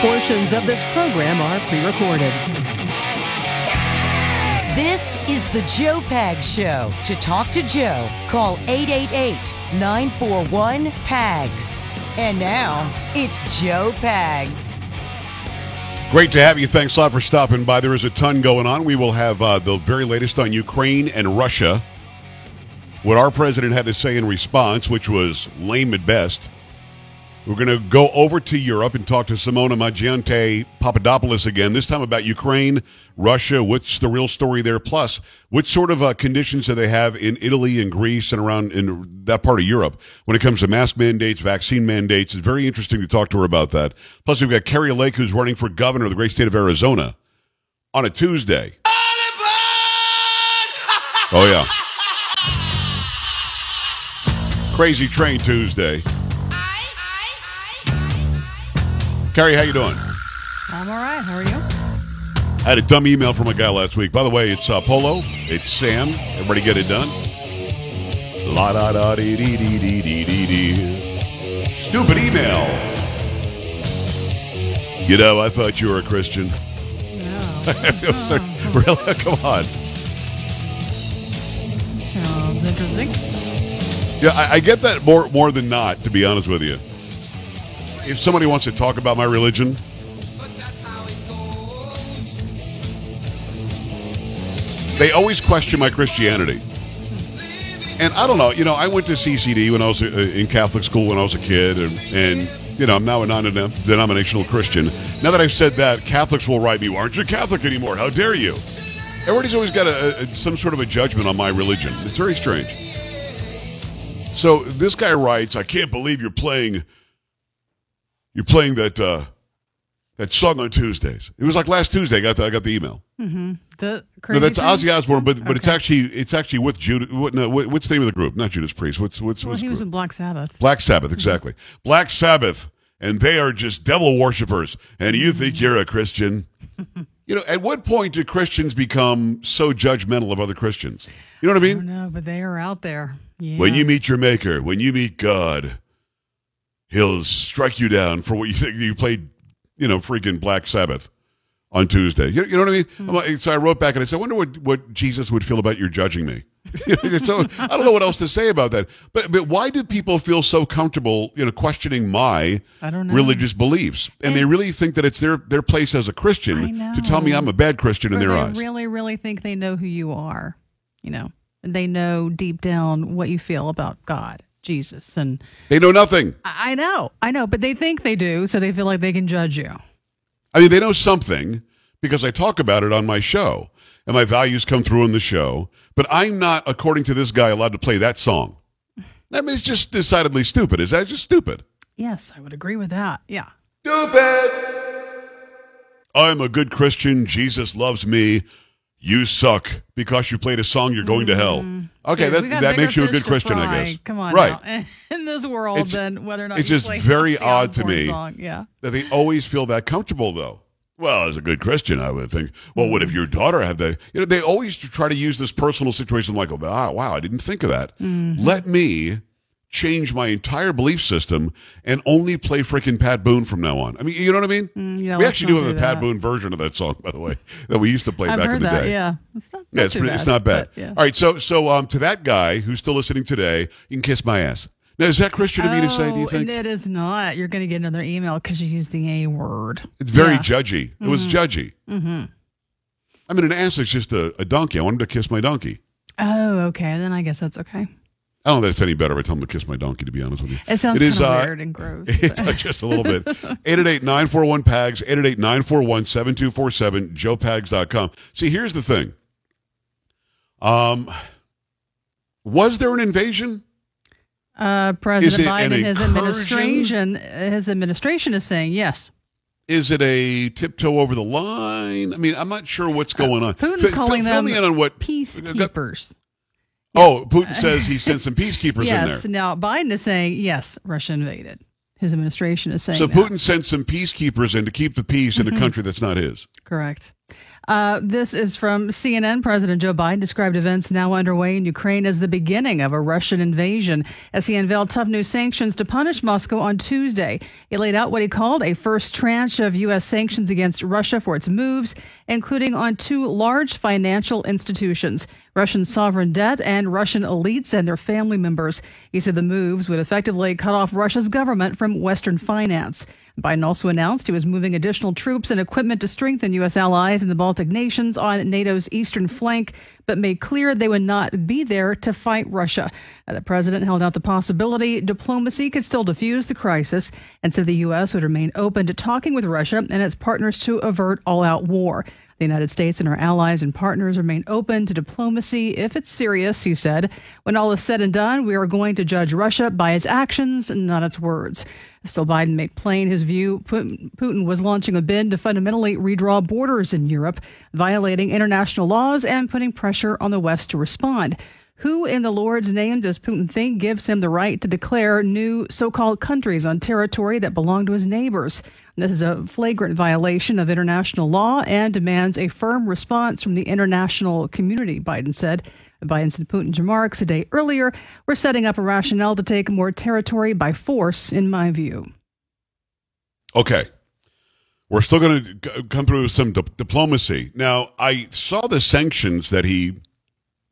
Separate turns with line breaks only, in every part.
Portions of this program are pre recorded.
This is the Joe Pag Show. To talk to Joe, call 888 941 PAGS. And now, it's Joe Pags.
Great to have you. Thanks a lot for stopping by. There is a ton going on. We will have uh, the very latest on Ukraine and Russia. What our president had to say in response, which was lame at best. We're going to go over to Europe and talk to Simona Mangiante Papadopoulos again, this time about Ukraine, Russia, what's the real story there, plus what sort of uh, conditions do they have in Italy and Greece and around in that part of Europe when it comes to mask mandates, vaccine mandates. It's very interesting to talk to her about that. Plus, we've got Kari Lake, who's running for governor of the great state of Arizona on a Tuesday. Oh, yeah. Crazy Train Tuesday. Carrie, how you doing?
I'm all right. How are you?
I had a dumb email from a guy last week. By the way, it's uh, Polo. It's Sam. Everybody get it done. La da da dee dee dee dee dee dee dee. Stupid email. You know, I thought you were a Christian.
No.
really? Come on.
Sounds interesting.
Yeah, I, I get that more more than not. To be honest with you, if somebody wants to talk about my religion, they always question my Christianity. And I don't know, you know, I went to CCD when I was uh, in Catholic school when I was a kid, and, and you know, I'm now a non-denominational Christian. Now that I've said that, Catholics will write me, "Aren't you Catholic anymore? How dare you?" Everybody's always got a, a, some sort of a judgment on my religion. It's very strange. So this guy writes, "I can't believe you're playing, you're playing that uh, that song on Tuesdays." It was like last Tuesday. I got the, I got the email. Mm-hmm.
The
No, that's? Ozzy Osbourne, but but it's actually it's actually with Judas. What, no, what, what's the name of the group? Not Judas Priest. What's what's,
Well,
what's
he
the
was in Black Sabbath.
Black Sabbath? Exactly. Mm-hmm. Black Sabbath, and they are just devil worshippers. And you think mm-hmm. you're a Christian? you know, at what point do Christians become so judgmental of other Christians? You know what I
I
mean?
don't but they are out there. Yeah.
When you meet your Maker, when you meet God, He'll strike you down for what you think you played. You know, freaking Black Sabbath on Tuesday. You, you know what I mean? I'm like, so I wrote back and I said, I wonder what, what Jesus would feel about your judging me. so I don't know what else to say about that. But but why do people feel so comfortable, you know, questioning my
I don't know.
religious beliefs? And, they really think that it's their their place as a Christian to tell me. I'm a bad Christian in their
they
eyes.
really, really think they know who you are. You know, and they know deep down what you feel about God, Jesus, and
they know nothing.
I know, I know, but they think they do, so they feel like they can judge you.
I mean, they know something because I talk about it on my show and my values come through in the show. But I'm not, according to this guy, allowed to play that song. I mean, it's just decidedly stupid. Is that just stupid?
Yes, I would agree with that. Yeah.
Stupid. I'm a good Christian. Jesus loves me. You suck because you played a song. You're going to hell. Okay, that that makes you a good Christian, I guess.
Come on,
right?
In this world,
It's-
then whether or not
it's just very odd to me.
Song. Yeah.
that they always feel that comfortable though. Well, as a good Christian, I would think, well, what if your daughter had the, you know, they always try to use this personal situation like, oh, wow, wow, I didn't think of that.
Mm-hmm.
Let me change my entire belief system and only play freaking Pat Boone from now on. I mean, you know what I mean?
Mm, yeah,
we actually do
not
have a
do
Pat
that.
Boone version of that song, by the way, that we used to play
I've
back in the
that.
day.
Yeah. It's not,
Yeah, it's, pretty, it's not bad.
yeah.
All right, so so um, to that guy who's still listening today, you can kiss my ass. Now, is that Christian of me to say? Do you
Oh,
think
It is not. You're going to get another email because you used the A word.
it's very
Yeah.
judgy? It was judgy.
Mm-hmm.
I mean, an ass is just a, a donkey. I wanted to kiss my donkey.
Oh, okay. Then I guess that's okay.
I don't know that it's any better if I tell him to kiss my donkey, to be honest with you.
It sounds
It is, uh,
weird and gross.
It's uh, just a little bit. 888-941-PAGS, 888-941-7247, joepags.com. See, here's the thing. Um, was there an invasion?
uh, President Biden, his administration, his administration is saying yes.
Is it a tiptoe over the line? I mean, I'm not sure what's going on.
Uh, Putin's
Fi-
calling them
me in on what
Peacekeepers.
Oh, Putin says he sent some peacekeepers
yes.
in there.
Now Biden is saying yes. Russia invaded. His administration is saying
So
that. Mm-hmm.
Putin sent some peacekeepers in to keep the peace in a country that's not his.
Correct. Uh, this is from CNN. President Joe Biden described events now underway in Ukraine as the beginning of a Russian invasion as he unveiled tough new sanctions to punish Moscow on Tuesday. He laid out what he called a first tranche of U.S. sanctions against Russia for its moves, including on two large financial institutions. Russian sovereign debt and Russian elites and their family members. He said the moves would effectively cut off Russia's government from Western finance. Biden also announced he was moving additional troops and equipment to strengthen U.S. allies in the Baltic nations on NATO's eastern flank, but made clear they would not be there to fight Russia. The president held out the possibility diplomacy could still defuse the crisis and said the U.S. would remain open to talking with Russia and its partners to avert all out war. The United States and our allies and partners remain open to diplomacy if it's serious, he said. When all is said and done, we are going to judge Russia by its actions, not its words. Still, Biden made plain his view Putin was launching a bid to fundamentally redraw borders in Europe, violating international laws and putting pressure on the West to respond. Who in the Lord's name does Putin think gives him the right to declare new so called countries on territory that belong to his neighbors? This is a flagrant violation of international law and demands a firm response from the international community, Biden said. Biden said Putin's remarks a day earlier were setting up a rationale to take more territory by force, in my view.
Okay. We're still going to come through some di- diplomacy. Now, I saw the sanctions that he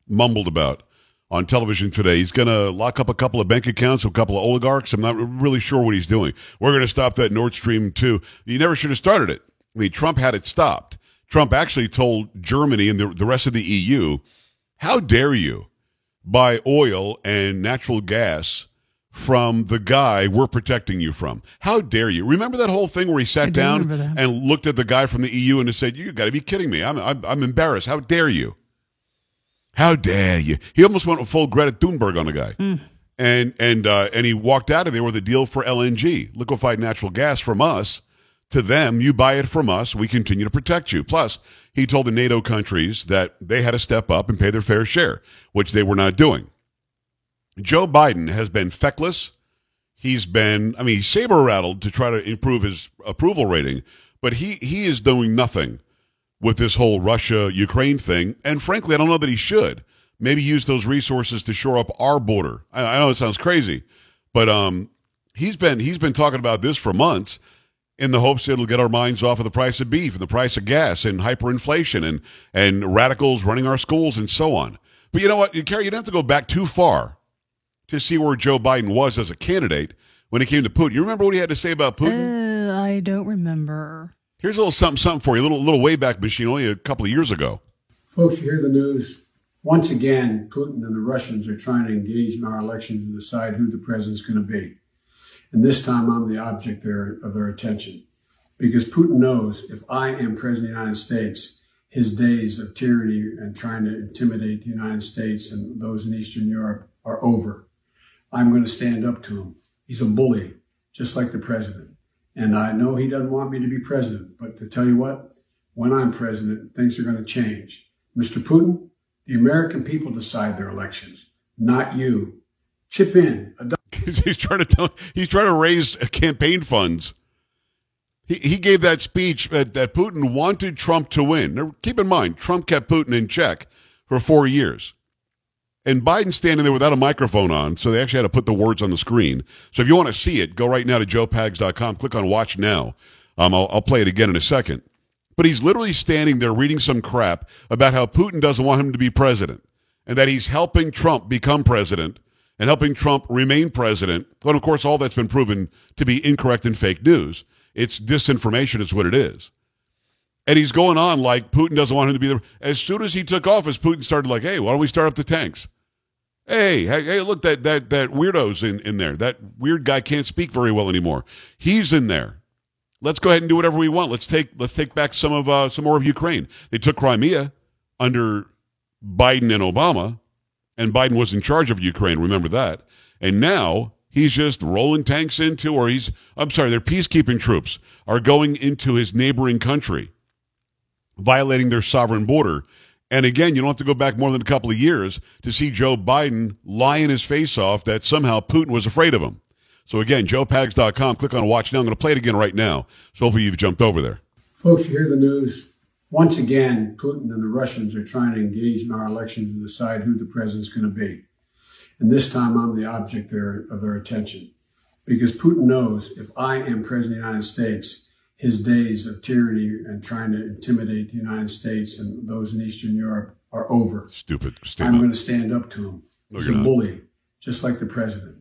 mumbled about on television today. He's going to lock up a couple of bank accounts of a couple of oligarchs. I'm not really sure what he's doing. We're going to stop that Nord Stream 2. You never should have started it. I mean, Trump had it stopped. Trump actually told Germany and the, the rest of the EU, how dare you buy oil and natural gas from the guy we're protecting you from? How dare you? Remember that whole thing where he sat down and looked at the guy from the EU and said, you got to be kidding me. I'm, I'm, I'm embarrassed. How dare you? How dare you? He almost went full Greta Thunberg on the guy. Mm. And and uh, and he walked out of there with a deal for LNG, liquefied natural gas from us to them. You buy it from us, we continue to protect you. Plus, he told the NATO countries that they had to step up and pay their fair share, which they were not doing. Joe Biden has been feckless. He's been, I mean, saber rattled to try to improve his approval rating, but he he is doing nothing with this whole Russia Ukraine thing. And frankly, I don't know that he should. Maybe use those resources to shore up our border. I, I know it sounds crazy, but um, he's been he's been talking about this for months in the hopes it'll get our minds off of the price of beef and the price of gas and hyperinflation and and radicals running our schools and so on. But you know what, Carrie, you don't have to go back too far to see where Joe Biden was as a candidate when it came to Putin. You remember what he had to say about Putin?
Uh, I don't remember.
Here's a little something, something for you, a little, little wayback machine only a couple of years ago.
Folks, you hear the news. Once again, Putin and the Russians are trying to engage in our elections and decide who the president's going to be. And this time I'm the object of their attention. Because Putin knows if I am president of the United States, his days of tyranny and trying to intimidate the United States and those in Eastern Europe are over. I'm going to stand up to him. He's a bully, just like the president. And I know he doesn't want me to be president, but to tell you what, when I'm president, things are going to change. Mr. Putin, the American people decide their elections, not you. Chip in.
he's trying to tell, he's trying to raise campaign funds. He, he gave that speech that, that Putin wanted Trump to win. Now, keep in mind, Trump kept Putin in check for four years and Biden standing there without a microphone on, so they actually had to put the words on the screen. So if you want to see it, go right now to joepags.com, click on Watch Now. Um, I'll, I'll play it again in a second. But he's literally standing there reading some crap about how Putin doesn't want him to be president and that he's helping Trump become president and helping Trump remain president. But of course, all that's been proven to be incorrect and fake news. It's disinformation, is what it is. And he's going on like Putin doesn't want him to be there. As soon as he took office, Putin started like, hey, why don't we start up the tanks? Hey, hey, hey, look, that that that weirdo's in, in there. That weird guy can't speak very well anymore. He's in there. Let's go ahead and do whatever we want. Let's take let's take back some of uh, some more of Ukraine. They took Crimea under Biden and Obama, and Biden was in charge of Ukraine. Remember that. And now he's just rolling tanks into, or he's I'm sorry, their peacekeeping troops are going into his neighboring country, violating their sovereign border and again, you don't have to go back more than a couple of years to see Joe Biden lying his face off that somehow Putin was afraid of him. So again, joepags.com, click on watch now. I'm going to play it again right now. So hopefully you've jumped over there.
Folks, you hear the news. Once again, Putin and the Russians are trying to engage in our elections to decide who the president's going to be. And this time I'm the object of their attention. Because Putin knows if I am president of the United States, his days of tyranny and trying to intimidate the United States and those in Eastern Europe are over.
Stupid. Stand
I'm going to stand up to him.
No,
He's a
not.
bully, just like the president.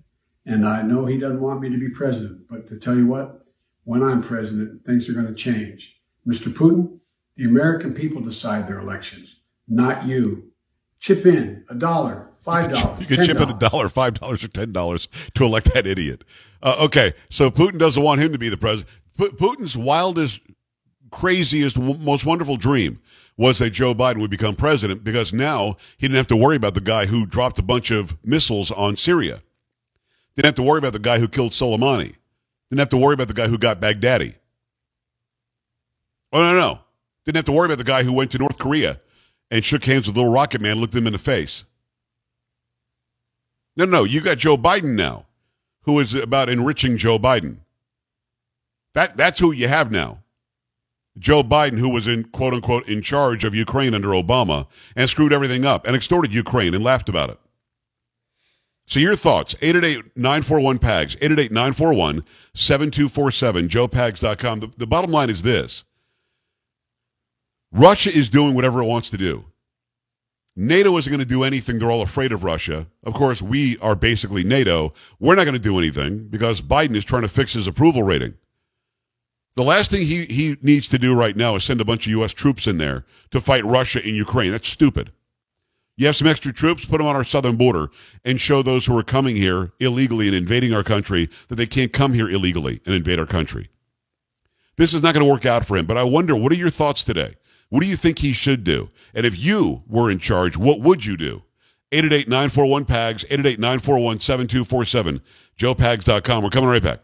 And I know he doesn't want me to be president, but to tell you what, when I'm president, things are going to change. Mr. Putin, the American people decide their elections, not you. Chip in a dollar, five dollars.
You can chip in a dollar, five dollars, or ten dollars to elect that idiot. Uh, okay, so Putin doesn't want him to be the president. Pu- Putin's wildest, craziest, most wonderful dream was that Joe Biden would become president because now he didn't have to worry about the guy who dropped a bunch of missiles on Syria. Didn't have to worry about the guy who killed Soleimani. Didn't have to worry about the guy who got Baghdadi. Oh no, no, didn't have to worry about the guy who went to North Korea and shook hands with Little Rocket Man, looked him in the face. No, no, you got Joe Biden now, who is about enriching Joe Biden. That that's who you have now. Joe Biden, who was in quote unquote in charge of Ukraine under Obama and screwed everything up and extorted Ukraine and laughed about it. So your thoughts, 888-941-PAGS, 888-941-7247, joepags.com. The, the bottom line is this. Russia is doing whatever it wants to do. NATO isn't going to do anything. They're all afraid of Russia. Of course, we are basically NATO. We're not going to do anything because Biden is trying to fix his approval rating. The last thing he, he needs to do right now is send a bunch of U.S. troops in there to fight Russia in Ukraine. That's stupid. You have some extra troops, put them on our southern border, and show those who are coming here illegally and invading our country that they can't come here illegally and invade our country. This is not going to work out for him, but I wonder, what are your thoughts today? What do you think he should do? And if you were in charge, what would you do? 888-941-PAGS, 888-941-7247, joepags.com. We're coming right back.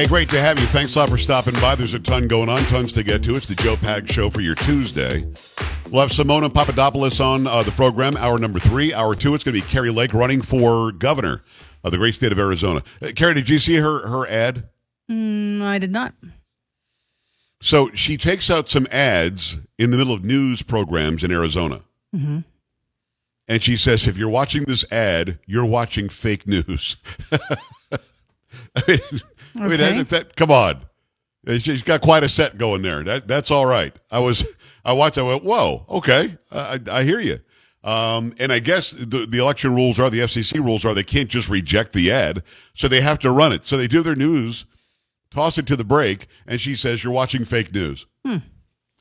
Hey, great to have you. Thanks a lot for stopping by. There's a ton going on, tons to get to. It's the Joe Pag Show for your Tuesday. We'll have Simona Papadopoulos on uh, the program, hour number three. Hour two, it's going to be Kari Lake running for governor of the great state of Arizona. Uh, Carrie, did you see her, her ad?
Mm, I did not.
So she takes out some ads in the middle of news programs in Arizona. And she says, if you're watching this ad, you're watching fake news. I mean, I mean that, that, come on. She's got quite a set going there. That, that's all right. I was, I watched, I went, whoa, okay. I, I hear you. Um, and I guess the, the election rules are, the FCC rules are, they can't just reject the ad. So they have to run it. So they do their news, toss it to the break, and she says, you're watching fake news.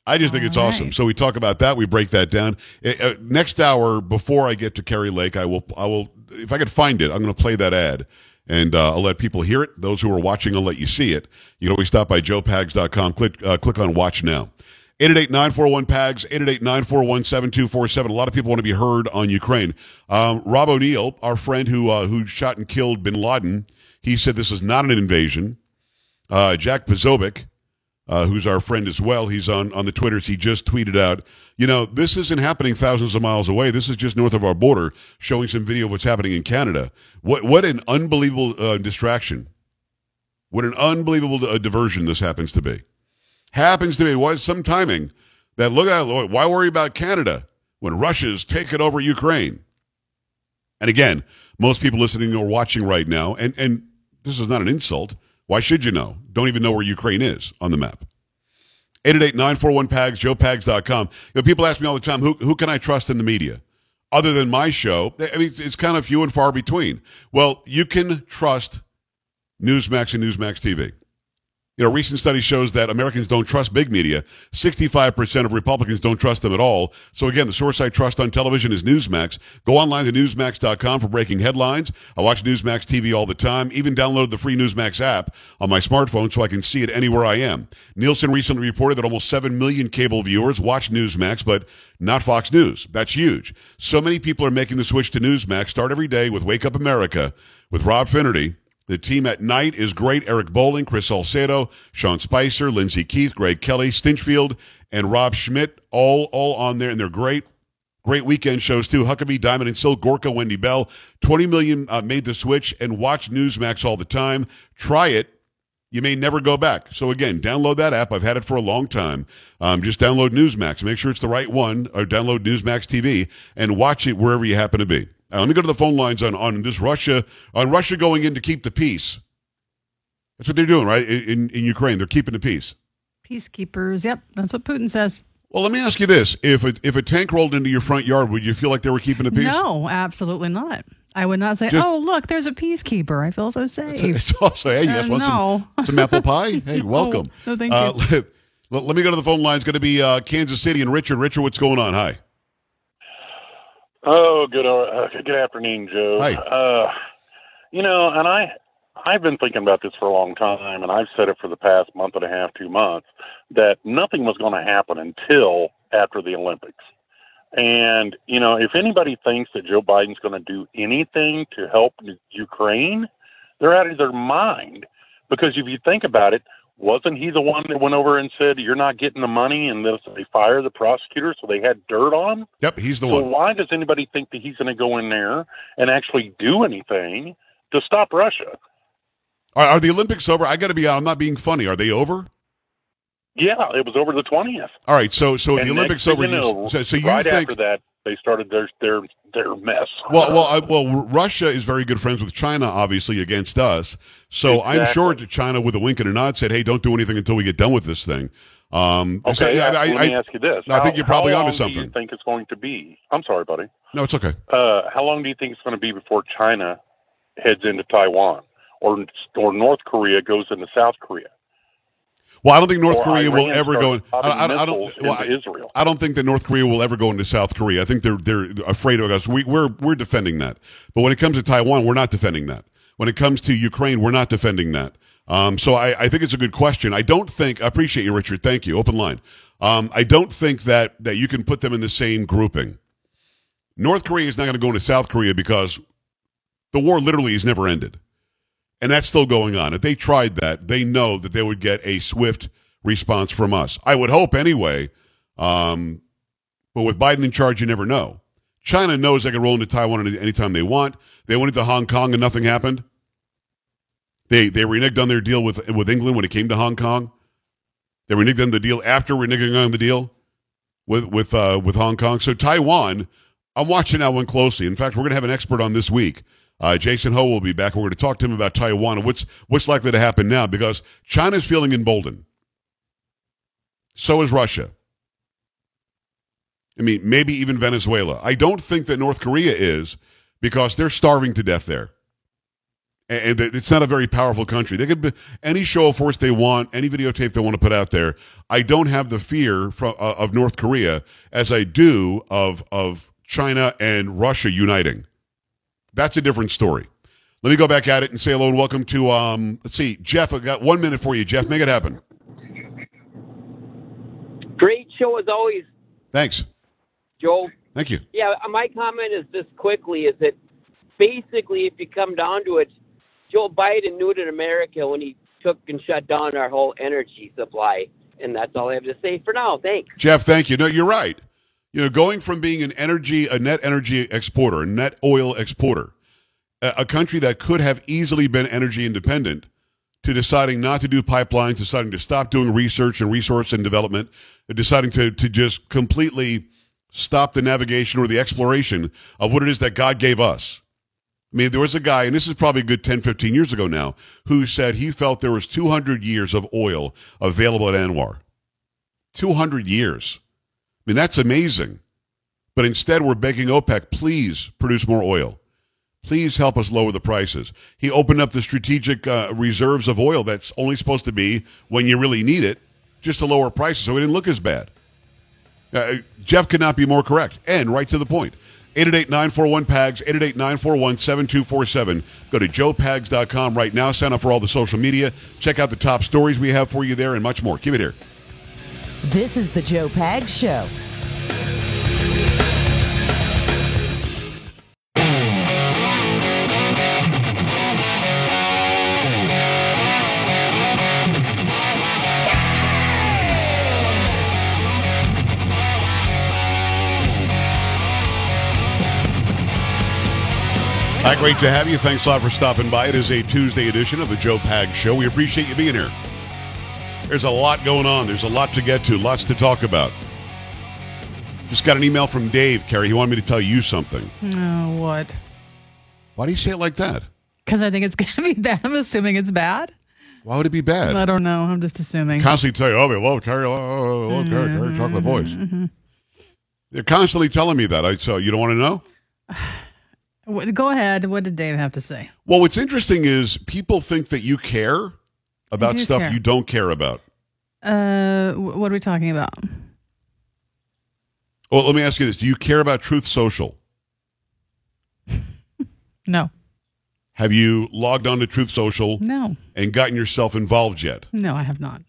I just think it's
All
awesome.
right.
So we talk about that. We break that down. Uh, next hour, before I get to Kari Lake, I will. I will. If I could find it, I'm going to play that ad, and uh, I'll let people hear it. Those who are watching, I'll let you see it. You can always stop by joepags.com. Click uh, click on Watch Now. 888-941-PAGS, 888-941-7247. A lot of people want to be heard on Ukraine. Um, Rob O'Neill, our friend who uh, who shot and killed bin Laden, he said this is not an invasion. Uh, Jack Posobiec, uh, who's our friend as well. He's on, on the Twitters. He just tweeted out, you know, this isn't happening thousands of miles away. This is just north of our border, showing some video of what's happening in Canada. What what an unbelievable uh, distraction. What an unbelievable uh, diversion this happens to be. Happens to be what some timing that look at why worry about Canada when Russia's taken over Ukraine. And again, most people listening or watching right now, and and this is not an insult. Why should you know? Don't even know where Ukraine is on the map. 888-941-PAGS, joepags.com. You know, people ask me all the time, who, who can I trust in the media? Other than my show, I mean, it's kind of few and far between. Well, you can trust Newsmax and Newsmax TV. You know, recent study shows that Americans don't trust big media. 65% of Republicans don't trust them at all. So again, the source I trust on television is Newsmax. Go online to newsmax.com for breaking headlines. I watch Newsmax TV all the time, even download the free Newsmax app on my smartphone so I can see it anywhere I am. Nielsen recently reported that almost 7 million cable viewers watch Newsmax, but not Fox News. That's huge. So many people are making the switch to Newsmax. Start every day with Wake Up America with Rob Finnerty. The team at night is great. Eric Bolling, Chris Salcedo, Sean Spicer, Lyndsay Keith, Greg Kelly, Stinchfield, and Rob Schmidt, all all on there, and they're great. Great weekend shows too. Huckabee, Diamond and Silk, Gorka, Wendy Bell. 20 million uh, made the switch and watch Newsmax all the time. Try it. You may never go back. So again, download that app. I've had it for a long time. Um, just download Newsmax. Make sure it's the right one, or download Newsmax TV and watch it wherever you happen to be. Now, let me go to the phone lines on, on this Russia, on Russia going in to keep the peace. That's what they're doing, right? In, in Ukraine, they're keeping the peace.
Peacekeepers. Yep, that's what Putin says.
Well, let me ask you this: if a, if a tank rolled into your front yard, would you feel like they were keeping the peace?
No, absolutely not. I would not say,
Just-
"Oh, look, there's a peacekeeper." I feel so safe.
It's also, hey, you guys
Uh,
want
no.
some, some apple pie? Hey, welcome.
no, thank
uh, Let, let me go to the phone line. It's going to be uh, Kansas City and Richard. Richard, what's going on? Hi.
Oh, good uh, good afternoon, Joe.
Hi.
Uh, you know, and I I've been thinking about this for a long time, and I've said it for the past month and a half, two months, that nothing was going to happen until after the Olympics. And you know, if anybody thinks that Joe Biden's going to do anything to help Ukraine, they're out of their mind. Because if you think about it, wasn't he the one that went over and said you're not getting the money, and this, they fired the prosecutor, so they had dirt on him?
Yep, he's the
So
one.
why does anybody think that he's going to go in there and actually do anything to stop Russia?
Are, are the Olympics over? I got to be. I'm not being funny. Are they over?
Yeah, it was over the twentieth.
All right. So so the Olympics over.
you- know,
so, so you
right
think?
after that, they started their their their mess.
Well, well, I, well. Russia is very good friends with China, obviously against us. So I'm sure China, with a wink and a nod, said, "Hey, don't do anything until we get done with this thing." Um, so,
okay,
I- I-
let
I-
me ask you this:
I think you're probably
how
onto something.
you think it's going to be? I'm sorry, buddy.
no, it's okay.
Uh, how long do you think it's going to be before China heads into Taiwan, or or North Korea goes into South Korea?
Well, I don't think North
Or
Korea will ever go in. I, I, I don't. Well, I,
Israel.
I don't think that North Korea will ever go into South Korea. I think they're they're afraid of us. We, we're we're defending that. But when it comes to Taiwan, we're not defending that. When it comes to Ukraine, we're not defending that. Um, so I, I think it's a good question. I don't think. I appreciate you, Richard. Thank you. Open line. Um, I don't think that that you can put them in the same grouping. North Korea is not going to go into South Korea because the war literally has never ended. And that's still going on. If they tried that, they know that they would get a swift response from us. I would hope anyway. Um, but with Biden in charge, you never know. China knows they can roll into Taiwan any- anytime they want. They went into Hong Kong and nothing happened. They they reneged on their deal with with England when it came to Hong Kong. They reneged on the deal after reneging on the deal with with uh, with Hong Kong. So Taiwan, I'm watching that one closely. In fact, we're going to have an expert on this week. Uh, Jason Ho will be back. We're going to talk to him about Taiwan and what's what's likely to happen now because China's feeling emboldened. So is Russia. I mean, maybe even Venezuela. I don't think that North Korea is because they're starving to death there. And it's not a very powerful country. They could be any show of force they want, any videotape they want to put out there. I don't have the fear from, uh, of North Korea as I do of of China and Russia uniting. That's a different story. Let me go back at it and say hello and welcome to um. Let's see, Jeff. I got one minute for you, Jeff. Make it happen.
Great show as always,
Thanks.
Joe.
Thank you.
Yeah, my comment is this quickly is that basically, if you come down to it, Joe Biden knew it in America when he took and shut down our whole energy supply. And that's all I have to say for now. Thanks.
Jeff, thank you. No, you're right. You know, going from being an energy, a net energy exporter, a net oil exporter, a, a country that could have easily been energy independent, to deciding not to do pipelines, deciding to stop doing research and resource and development, deciding to to just completely stop the navigation or the exploration of what it is that God gave us. I mean, there was a guy, and this is probably a good 10, 15 years ago now, who said he felt there was 200 years of oil available at ANWR. 200 years. I mean, that's amazing. But instead, we're begging OPEC, please produce more oil. Please help us lower the prices. He opened up the strategic uh, reserves of oil that's only supposed to be when you really need it, just to lower prices so it didn't look as bad. Uh, Jeff could not be more correct and right to the point. 888-941-PAGS, 888-941-7247. Go to joepags.com right now. Sign up for all the social media. Check out the top stories we have for you there and much more. Keep it here.
This is the Joe Pags Show.
Hi, great to have you. Thanks a lot for stopping by. It is a Tuesday edition of the Joe Pag Show. We appreciate you being here. There's a lot going on. There's a lot to get to, lots to talk about. Just got an email from Dave, Carrie. He wanted me to tell you something.
Oh, what?
Why do you say it like that?
Because I think it's going to be bad. I'm assuming it's bad.
Why would it be bad?
I don't know. I'm just assuming.
Constantly tell you, oh, they love Carrie, oh, oh, oh they love Carrie, mm-hmm, Carrie, chocolate mm-hmm, voice. Mm-hmm. They're constantly telling me that. I so you don't want to know?
Go ahead. What did Dave have to say?
Well, what's interesting is people think that you care about stuff
care.
you don't care about.
Uh, what are we talking about?
Well, let me ask you this: Do you care about Truth Social?
No,
Have you logged on to Truth Social
no,
and gotten yourself involved yet?
no. I have not.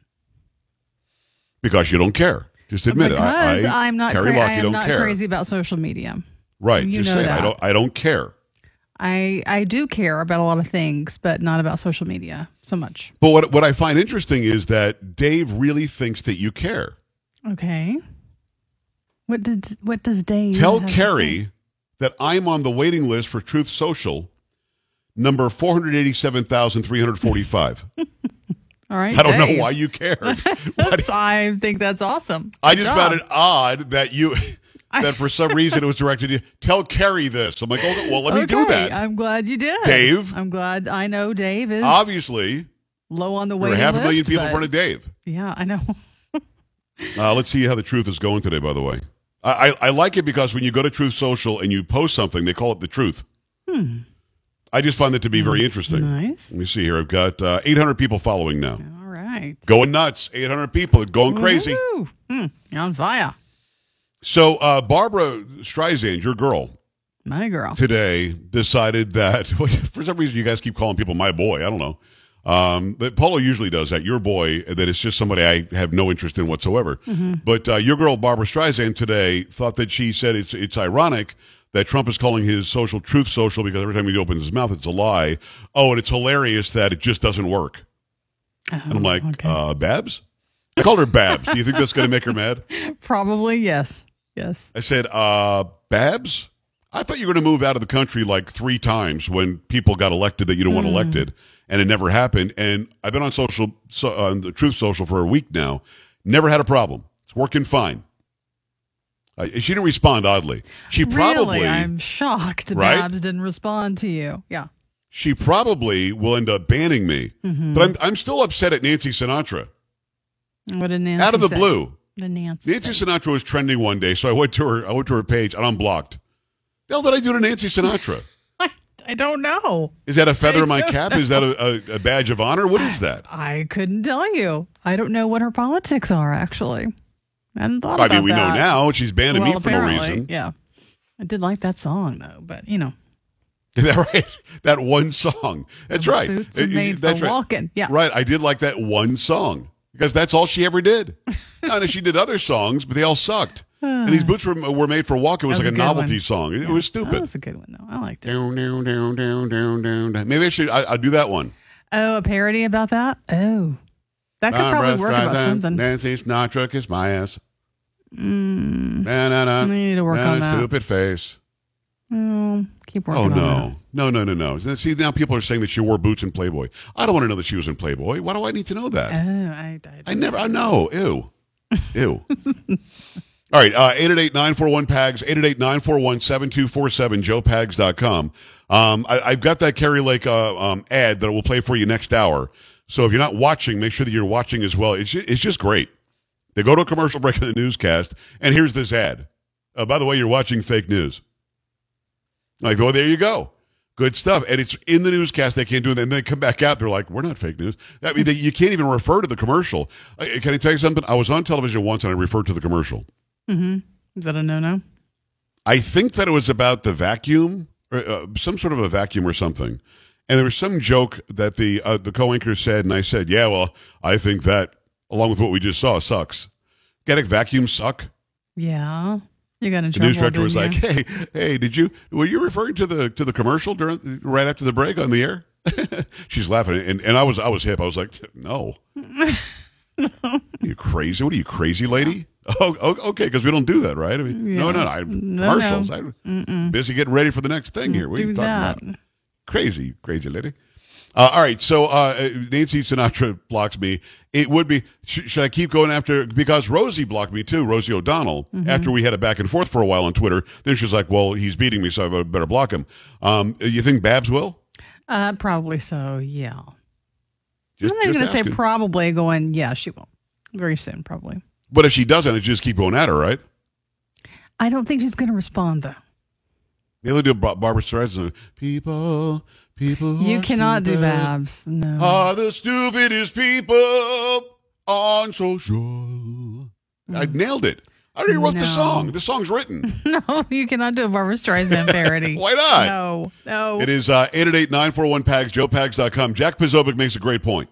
Because you don't care. Just admit
because
it. I, I,
am not.
Carrie
cra-
Locke,
I am not
care.
crazy about social media.
Right.
You
Just
know
say it. I
that.
don't. I don't care.
I I do care about a lot of things, but not about social media so much.
But what what I find interesting is that Dave really thinks that you care.
Okay. What did what does Dave
Tell Carrie that I'm on the waiting list for Truth Social, number four hundred eighty seven thousand three hundred forty
five. All right.
I don't know why you
care. I think that's awesome.
I just
job.
found it odd that you that for some reason it was directed to you. Tell Carrie this. I'm like, oh, well, let me do that.
I'm glad you did,
Dave.
I'm glad I know Dave is
Obviously,
low on the way.
there are
waiting
half a million
list,
people in front of Dave.
Yeah, I know.
Uh, let's see how the truth is going today. By the way, I, I, I like it because when you go to Truth Social and you post something, they call it the truth. Hmm. I just find that to be very interesting.
Nice.
Let me see here. I've got uh, 800 people following now.
All right.
Going nuts. 800 people going crazy.
Woo. Hmm, you're on fire,
So uh, Barbra Streisand, your girl,
my girl.
today decided that for some reason you guys keep calling people my boy. I don't know. Um, but Polo usually does that. Your boy, that it's just somebody I have no interest in whatsoever. But uh, your girl Barbra Streisand today thought that she said it's it's ironic that Trump is calling his social truth social because every time he opens his mouth it's a lie. Oh, and it's hilarious that it just doesn't work. And I'm like,
Oh, okay.
uh, Babs. I called her Babs. Do you think that's going to make her mad?
Probably yes, yes.
I said, uh, Babs, I thought you were going to move out of the country like three times when people got elected that you don't want
Mm.
elected, and it never happened. And I've been on social, so, on the Truth Social for a week now, never had a problem. It's working fine. Uh, she didn't respond oddly. She probably,
really, I'm shocked.
Right?
Babs didn't respond to you. Yeah.
she probably will end up banning me.
Mm-hmm.
But I'm, I'm still upset at Nancy Sinatra.
What did Nancy
Out of the
say?
blue,
Nancy?
Nancy? Sinatra was trending one day, so I went to her. I went to her page and unblocked. The hell did I do to Nancy Sinatra?
I, I don't know.
Is that a feather in my cap? Is that a, a, a badge of honor? What is that?
I couldn't tell you. I don't know what her politics are actually. I hadn't thought
I
about
mean, we know now she's banning
well,
me for no reason.
Yeah. I did like that song though, but you know,
Is that right? That one song. That's right. Uh,
for
That's right.
walking. Yeah.
Right. I did like that one song because that's all she ever did. No, no, she did other songs, but they all sucked. and these boots were, were made for walking. It was
That
like a
a
novelty
one.
song. It, it
Yeah.
was
That
stupid.
was a good one though. I liked it.
Down, down, down, down, down, down, down. Maybe I should. I, I'll do that one.
Oh, a parody about that? Oh. That could
Barbara
probably work about
Streisand,
something.
Nancy Sinatra kiss my ass. Hmm. Na, na, na.
We need to work
Na,
on that.
Stupid face.
Oh, keep working
Oh
on that.
Oh no, no, no, no, no! See now people are saying that she wore boots in Playboy. I don't want to know that she was in Playboy. Why do I need to know that?
Oh, I, I,
I never. I know. Ew. Ew. All right. Uh, 888-941-PAGS, 888-941-7247, joepags.com. Um, I, I've got that Kari Lake uh, um, ad that I will play for you next hour. So if you're not watching, make sure that you're watching as well. It's it's just great. They go to a commercial break in the newscast, and here's this ad. Uh, by the way, you're watching fake news. Like, oh, there you go. Good stuff. And it's in the newscast. They can't do it. And then they come back out. They're like, we're not fake news. I mean, they, you can't even refer to the commercial. Uh, Can I tell you something? I was on television once and I referred to the commercial.
Is that a no-no?
I think that it was about the vacuum, or, uh, some sort of a vacuum or something. And there was some joke that the uh, the co-anchor said, and I said, "Yeah, well, I think that, along with what we just saw, sucks. Get a vacuum suck."
Yeah. You got in
The
trouble.
news director was like, "Hey, hey, did you were you referring to the to the commercial during right after the break on the air?" She's laughing, and, and I was I was hip. I was like, "No, Are you crazy? What are you crazy, lady?" Oh, oh, okay, because we don't do that, right? I mean, no, no, no, I,
No,
commercials.
no.
I'm busy getting ready for the next thing here. What are you talking
that.
about? Crazy, crazy lady. Uh, all right, so uh, Nancy Sinatra blocks me. It would be. Sh- should I keep going after? Because Rosie blocked me too. Rosie O'Donnell.
Mm-hmm.
After we had a back and forth for a while on Twitter, then she's like, "Well, he's beating me, so I better block him." Um, you think Babs will?
Uh, probably so, yeah.
Just,
I'm not going to say probably going, yeah, she will. Very soon, probably.
But if she doesn't, it's just keep going at her, right?
I don't think she's going to respond, though.
Maybe we'll do Bar- Barbra Streisand. People, people.
You cannot do Babs. No.
Are the stupidest people on social. I nailed it. I already wrote the song. The song's written.
no, you cannot do a Barbra Streisand parody.
Why not?
No, no.
It is uh, 888-941-PAGS, joepags.com. Jack Posobiec makes a great point.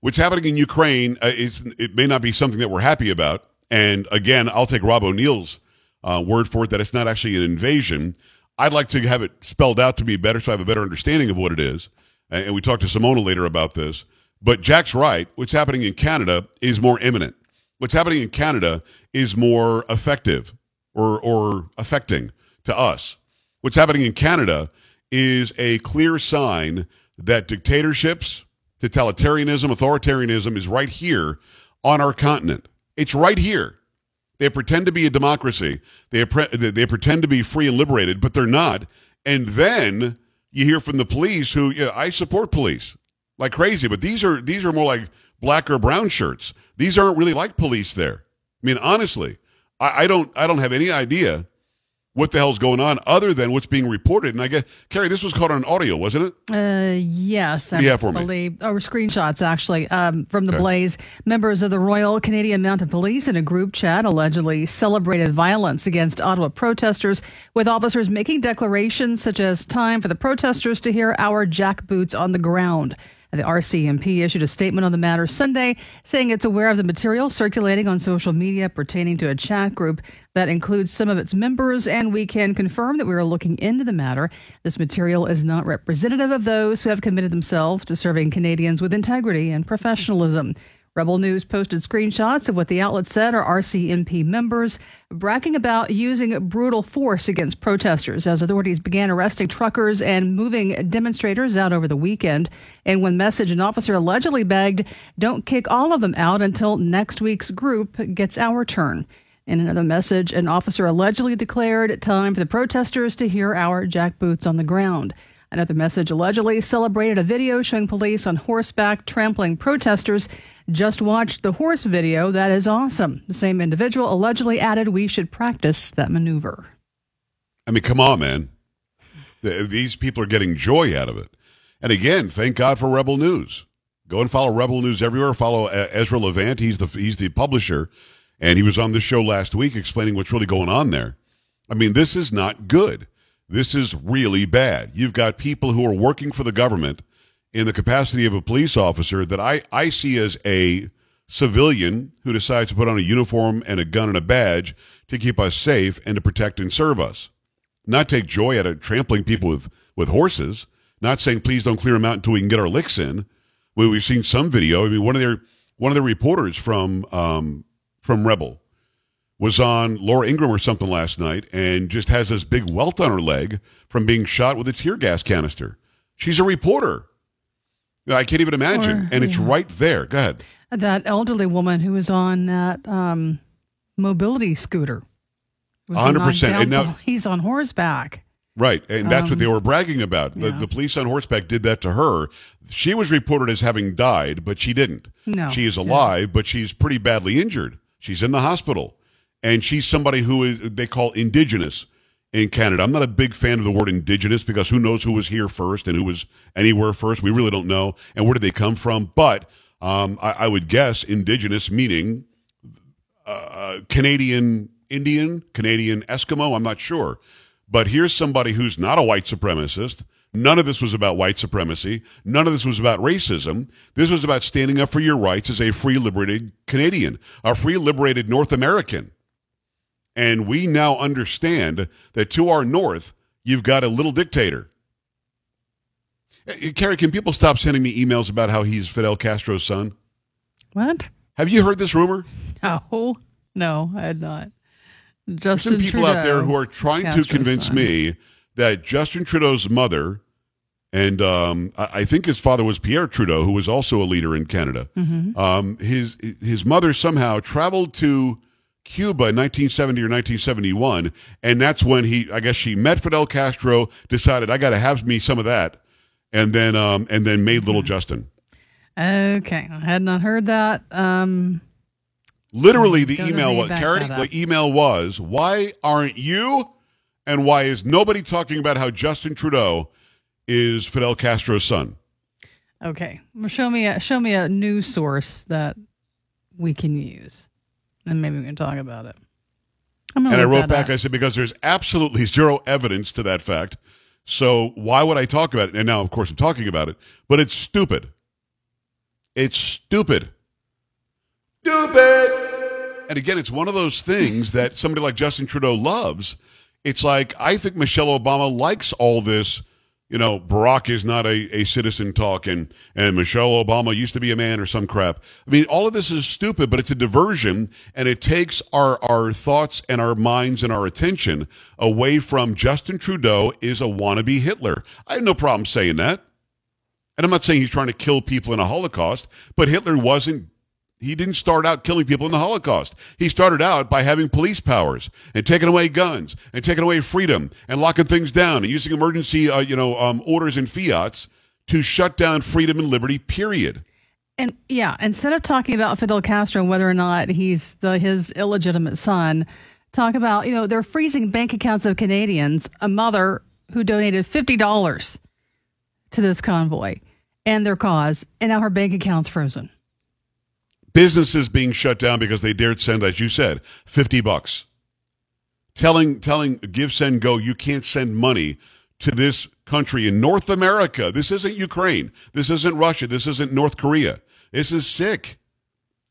What's happening in Ukraine, uh, is, it may not be something that we're happy about. And again, I'll take Rob O'Neill's uh, word for it that it's not actually an invasion. I'd like to have it spelled out to me better so I have a better understanding of what it is. And we talked to Simona later about this. But Jack's right. What's happening in Canada is more imminent. What's happening in Canada is more effective or, or affecting to us. What's happening in Canada is a clear sign that dictatorships, totalitarianism, authoritarianism is right here on our continent. It's right here. They pretend to be a democracy. They, pre- they pretend to be free and liberated, but they're not. And then you hear from the police who, yeah, I support police like crazy, but these are these are more like black or brown shirts. These aren't really like police there. I mean, honestly, I, I don't I don't have any idea what the hell's going on other than what's being reported. And I guess Carrie, this was caught on audio, wasn't it?
Uh, yes, I
have for me?
or screenshots actually um, from the
Okay.
blaze. Members of the Royal Canadian Mounted Police in a group chat allegedly celebrated violence against Ottawa protesters, with officers making declarations such as "Time for the protesters to hear our jackboots on the ground." The RCMP issued a statement on the matter Sunday, saying it's aware of the material circulating on social media pertaining to a chat group that includes some of its members, and we can confirm that we are looking into the matter. This material is not representative of those who have committed themselves to serving Canadians with integrity and professionalism. Rebel News posted screenshots of what the outlet said are RCMP members bragging about using brutal force against protesters as authorities began arresting truckers and moving demonstrators out over the weekend. In one message, an officer allegedly begged, Don't kick all of them out until next week's group gets our turn. In another message, an officer allegedly declared, Time for the protesters to hear our jackboots on the ground. Another message allegedly celebrated a video showing police on horseback trampling protesters. Just watched the horse video. That is awesome. The same individual allegedly added, We should practice that maneuver.
I mean, come on, man. These people are getting joy out of it. And again, thank God for Rebel News. Go and follow Rebel News everywhere. Follow uh, Ezra Levant. He's the he's the publisher, and he was on this show last week explaining what's really going on there. I mean, this is not good. This is really bad. You've got people who are working for the government in the capacity of a police officer that I, I see as a civilian who decides to put on a uniform and a gun and a badge to keep us safe and to protect and serve us. Not take joy out of trampling people with, with horses. Not saying please don't clear them out until we can get our licks in. We, we've seen some video. I mean, one of their one of the reporters from um, from Rebel was on Laura Ingraham or something last night and just has this big welt on her leg from being shot with a tear gas canister. She's a reporter. I can't even imagine.
Or-
and it's
yeah.
right there. Go ahead.
That elderly woman who was on that um, mobility scooter. was
100%.
knocked
And now-
he's on horseback.
Right. And that's what they were bragging about. The,
Um, yeah.
the police on horseback did that to her. She was reported as having died, but she didn't.
No.
She is alive, but she's pretty badly injured. She's in the hospital. And she's somebody who is, they call indigenous in Canada. I'm not a big fan of the word indigenous because who knows who was here first and who was anywhere first. We really don't know. And where did they come from? But um, I, I, would guess indigenous meaning uh, Canadian Indian, Canadian Eskimo. I'm not sure. But here's somebody who's not a white supremacist. None of this was about white supremacy. None of this was about racism. This was about standing up for your rights as a free, liberated Canadian, a free, liberated North American. And we now understand that to our north, you've got a little dictator. Carrie, can people stop sending me emails about how he's Fidel Castro's son?
What?
Have you heard this rumor?
No, no, I had not. Justin
There's some people
Trudeau,
out there who are trying
Castro's
to convince
son.
me that Justin Trudeau's mother, and um, I I think his father was Pierre Trudeau, who was also a leader in Canada.
Mm-hmm.
Um, his his mother somehow traveled to Cuba in 1970 or 1971, and that's when he, I guess, she met Fidel Castro, decided I got to have me some of that, and then um, and then made little Justin.
Okay, I had not heard that. Um,
Literally, the email was Carrie, the email was, "Why aren't you?" And why is nobody talking about how Justin Trudeau is Fidel Castro's son?
okay, well, show me a show me a new source that we can use, and maybe we can talk about it. I'm
And I wrote back,
up.
I said, because there's absolutely zero evidence to that fact. So why would I talk about it? And now, of course, I'm talking about it, but it's stupid. It's stupid. Stupid. And again, it's one of those things that somebody like Justin Trudeau loves. It's like, I think Michelle Obama likes all this. You know, Barack is not a, a citizen talk, and, and Michelle Obama used to be a man or some crap. I mean, all of this is stupid, but it's a diversion, and it takes our, our thoughts and our minds and our attention away from Justin Trudeau is a wannabe Hitler. I have no problem saying that. And I'm not saying he's trying to kill people in a Holocaust, but Hitler wasn't he didn't start out killing people in the Holocaust. He started out by having police powers and taking away guns and taking away freedom and locking things down and using emergency, uh, you know, um, orders and fiats to shut down freedom and liberty. Period.
And yeah, instead of talking about Fidel Castro and whether or not he's the his illegitimate son, talk about you know they're freezing bank accounts of Canadians. A mother who donated fifty dollars to this convoy and their cause, and now her bank account's frozen.
Businesses being shut down because they dared send, as you said, fifty bucks. Telling, telling, give, send, go. You can't send money to this country in North America. This isn't Ukraine. This isn't Russia. This isn't North Korea. This is sick.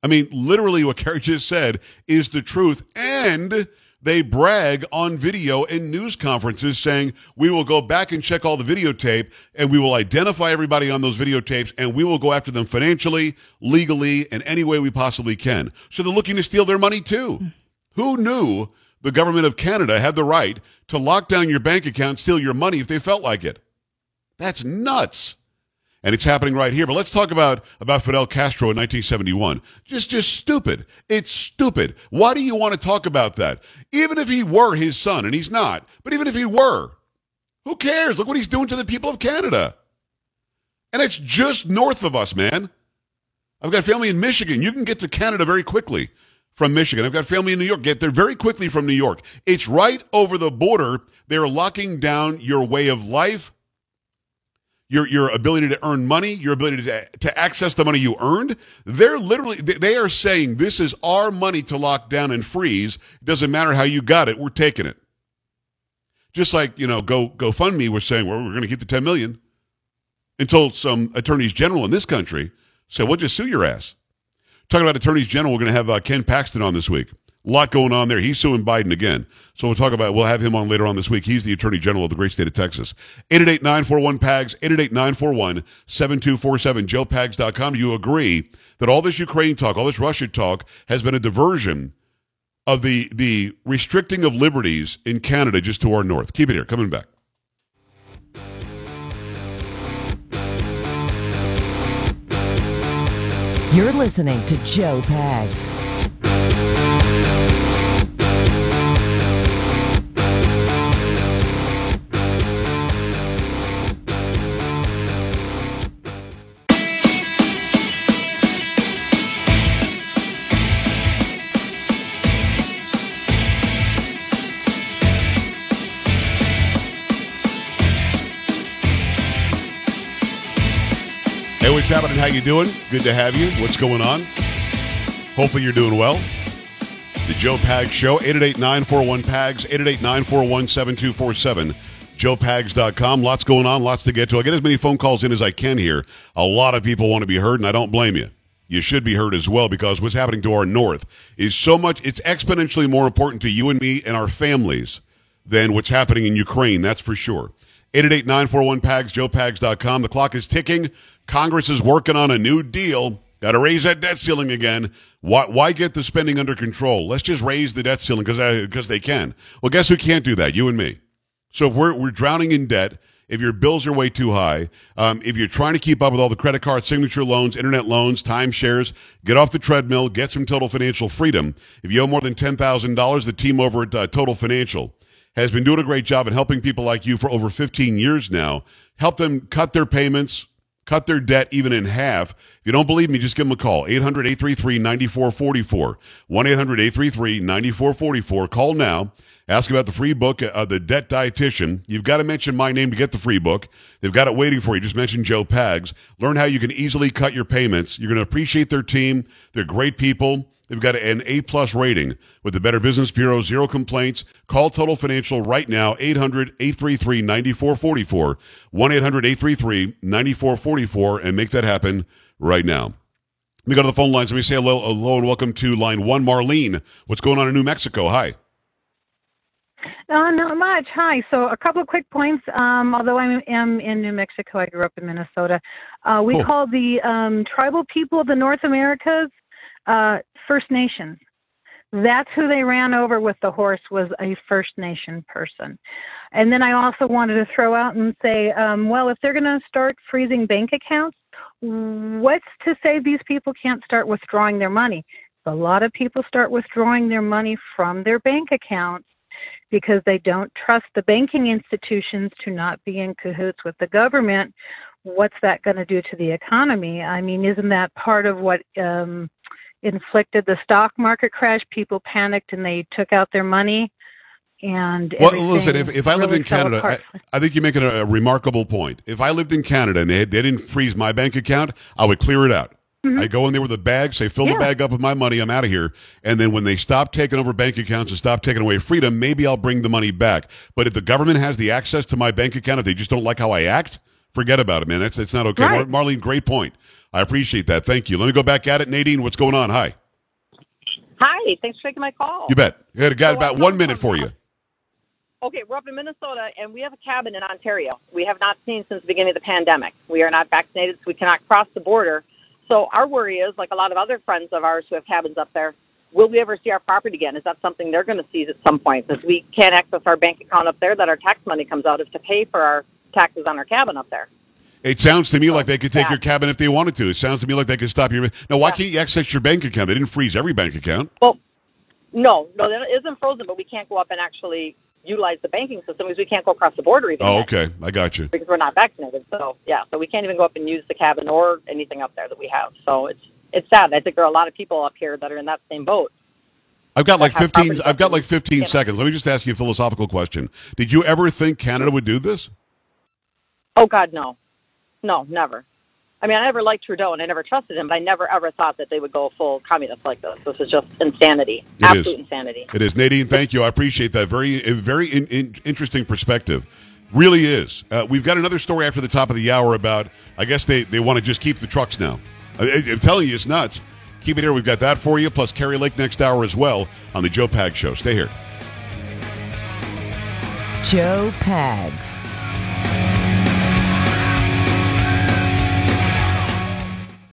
I mean, literally, what Carrie just said is the truth. And they brag on video in news conferences saying, we will go back and check all the videotape and we will identify everybody on those videotapes and we will go after them financially, legally, in any way we possibly can. So they're looking to steal their money too. Who knew the government of Canada had the right to lock down your bank account, steal your money if they felt like it? That's nuts and it's happening right here. But let's talk about about Fidel Castro in 1971. Just just stupid. It's stupid. Why do you want to talk about that? Even if he were his son, and he's not, but even if he were, who cares? Look what he's doing to the people of Canada. And it's just north of us, man. I've got family in Michigan. You can get to Canada very quickly from Michigan. I've got family in New York. Get there very quickly from New York. It's right over the border. They're locking down your way of life your your ability to earn money, your ability to, to access the money you earned. They're literally they are saying this is our money to lock down and freeze. It doesn't matter how you got it, we're taking it. Just like you know, go GoFundMe was saying, well, we're going to keep the ten million until some attorneys general in this country said, we'll just sue your ass. Talking about attorneys general, we're going to have uh, Ken Paxton on this week. Lot going on there. He's suing Biden again. So we'll talk about, we'll have him on later on this week. He's the Attorney General of the great state of Texas. 888-941-PAGS, 888-941-7247, joepags.com. Do you agree that all this Ukraine talk, all this Russia talk has been a diversion of the, the restricting of liberties in Canada just to our north? Keep it here. Coming back.
You're listening to Joe Pags.
What's happening? How you doing? Good to have you. What's going on? Hopefully you're doing well. The Joe Pags Show, 888-941-PAGS, 888-941-7247, joepags.com. Lots going on, lots to get to. I get as many phone calls in as I can here. A lot of people want to be heard, and I don't blame you. You should be heard as well because what's happening to our north is so much, it's exponentially more important to you and me and our families than what's happening in Ukraine, that's for sure. 888-941-PAGS, joepags.com. The clock is ticking. Congress is working on a new deal. Got to raise that debt ceiling again. Why, why get the spending under control? Let's just raise the debt ceiling because because they can. Well, guess who can't do that? You and me. So if we're we're drowning in debt, if your bills are way too high, um, if you're trying to keep up with all the credit card, signature loans, internet loans, timeshares, get off the treadmill, get some total financial freedom. If you owe more than ten thousand dollars, the team over at uh, Total Financial has been doing a great job in helping people like you for over 15 years now. Help them cut their payments, cut their debt even in half. If you don't believe me, just give them a call. 800 833 9444. 1 800 833 9444. Call now. Ask about the free book, uh, The Debt Dietitian. You've got to mention my name to get the free book. They've got it waiting for you. Just mention Joe Pags. Learn how you can easily cut your payments. You're going to appreciate their team. They're great people. They've got an A plus rating with the Better Business Bureau, zero complaints. Call Total Financial right now, 800 833 9444, 1 800 833 9444, and make that happen right now. Let me go to the phone lines. Let me say hello, hello and welcome to line one, Marlene. What's going on in New Mexico? Hi.
Uh, not much. Hi. So a couple of quick points. Um, although I am in New Mexico, I grew up in Minnesota. Uh, we
Cool.
call the um, tribal people of the North Americas uh, First Nations. That's who they ran over with the horse was a First Nation person. And then I also wanted to throw out and say, um, well, if they're going to start freezing bank accounts, what's to say these people can't start withdrawing their money? A lot of people start withdrawing their money from their bank accounts because they don't trust the banking institutions to not be in cahoots with the government. What's that going to do to the economy? I mean, isn't that part of what um, inflicted the stock market crash? People panicked and they took out their money. And
Well, listen, if, if I lived
really
in Canada, I. I think you're making a, a remarkable point. If I lived in Canada and they, they didn't freeze my bank account, I would clear it out. I go in there with a bag, say, fill the
Mm-hmm.
Bag up with my money, I'm out of here. And then when they stop taking over bank accounts and stop taking away freedom, maybe I'll bring the money back. But if the government has the access to my bank account, if they just don't like how I act, forget about it, man. That's, that's not okay.
Right.
Mar- Marlene, great point. I appreciate that. Thank you. Let me go back at it. Nadine, what's going on? Hi.
Hi, thanks for taking my call.
You bet. You got
So
about one minute for you.
Okay, we're up in Minnesota and we have a cabin in Ontario. We have not seen since the beginning of the pandemic. We are not vaccinated, so we cannot cross the border. So our worry is, like a lot of other friends of ours who have cabins up there, will we ever see our property again? Is that something they're going to seize at some point? Because we can't access our bank account up there that our tax money comes out of to pay for our taxes on our cabin up there.
It sounds to me like they could take
Yeah.
your cabin if they wanted to. It sounds to me like they could stop your. Now, why
Yeah.
can't you access your bank account? They didn't freeze every bank account.
Well, no, no, that isn't frozen, but we can't go up and actually utilize the banking system because we can't go across the border even.
Oh, okay. I got you.
because we're not vaccinated. So yeah, so we can't even go up and use the cabin or anything up there that we have. So it's it's sad. I think there are a lot of people up here that are in that same boat.
I've got like 15. I've got like 15 seconds. Let me just ask you a philosophical question. Did you ever think Canada would do this?
Oh God, no, no, never. I mean, I never liked Trudeau and I never trusted him, but I never ever thought that they would go full communist like this. This is just insanity,
It is.
absolute insanity.
It is Nadine. Thank you. I appreciate that. Very, very in, in, interesting perspective. Really is. Uh, we've got another story after the top of the hour about. I guess they they want to just keep the trucks now. I, I'm telling you, it's nuts. Keep it here. We've got that for you. Plus Kari Lake next hour as well on the Joe Pag Show. Stay here.
Joe Pags.